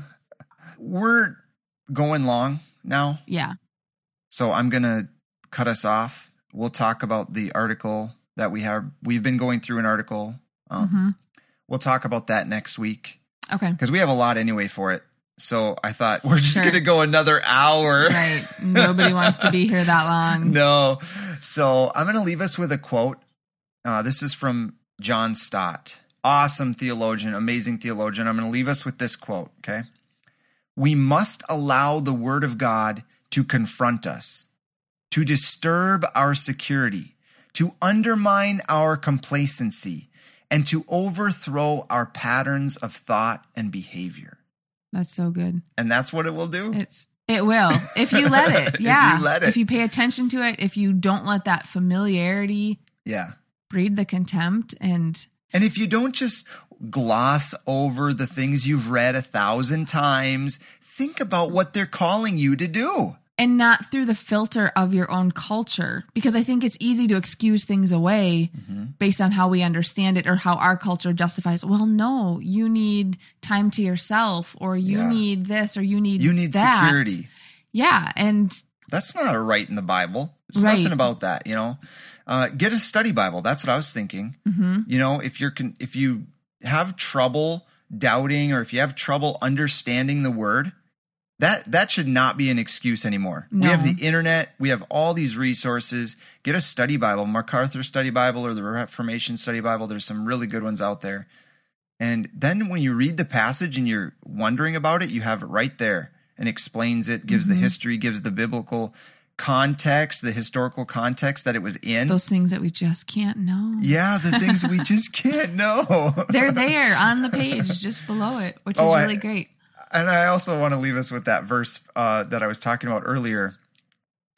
we're going long now Yeah. So I'm gonna cut us off. We'll talk about the article that we have. We've been going through an article. Um, hmm We'll talk about that next week Okay. because we have a lot anyway for it. So I thought we're just Sure. gonna go another hour. Right. Nobody wants to be here that long. no. So I'm gonna leave us with a quote. Uh, this is from John Stott, awesome theologian, amazing theologian. I'm gonna leave us with this quote. Okay. We must allow the Word of God to confront us, to disturb our security, to undermine our complacency, and to overthrow our patterns of thought and behavior. That's so good. And that's what it will do. It's it will if you let it. Yeah. If you let it. If you pay attention to it, if you don't let that familiarity yeah. breed the contempt and And if you don't just gloss over the things you've read a thousand times, think about what they're calling you to do. and not through the filter of your own culture because I think it's easy to excuse things away Mm-hmm. based on how we understand it or how our culture justifies. Well, no, you need time to yourself or you Yeah. need this or you need You need that. security. Yeah, and That's not a right in the Bible. There's Right. nothing about that, you know. Uh, get a study Bible. That's what I was thinking. Mhm. You know, if you're con- if you have trouble doubting or if you have trouble understanding the word, that that should not be an excuse anymore. We have the internet. We have all these resources. Get a study Bible, MacArthur Study Bible or the Reformation Study Bible. There's some really good ones out there. And then when you read the passage and you're wondering about it, you have it right there and explains it, gives the Mhm. history, gives the biblical context, the historical context that it was in. those things that we just can't know. yeah, the things we just can't know. They're there on the page just below it, which is Oh, I- really great. and I also want to leave us with that verse uh, that I was talking about earlier.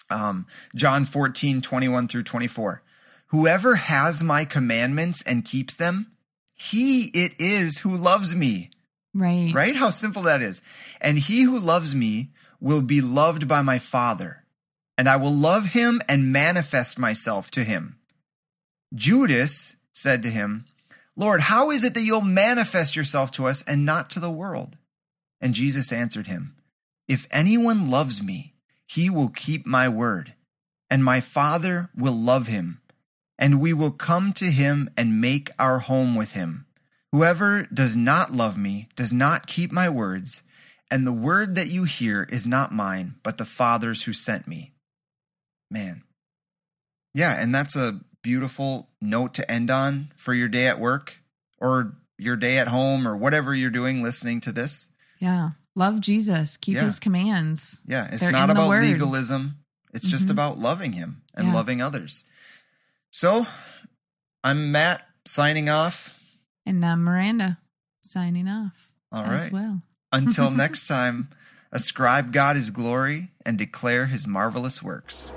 Um, John 14, 21 through 24. Whoever has my commandments and keeps them, he it is who loves me. Right. Right? How simple that is. And he who loves me will be loved by my Father, and I will love him and manifest myself to him. Judas said to him, Lord, how is it that you'll manifest yourself to us and not to the world? And Jesus answered him, If anyone loves me, he will keep my word, and my Father will love him, and we will come to him and make our home with him. Whoever does not love me does not keep my words, And the word that you hear is not mine, but the Father's who sent me. Man. Yeah, and that's a beautiful note to end on for your day at work or your day at home or whatever you're doing listening to this. Yeah. Love Jesus. Keep Yeah. his commands. Yeah, it's They're not about legalism. It's just Mhm. about loving him and Yeah. loving others. So, I'm Mat signing off. And I'm Miranda signing off All right. well. Until next time, ascribe God his glory and declare his marvelous works.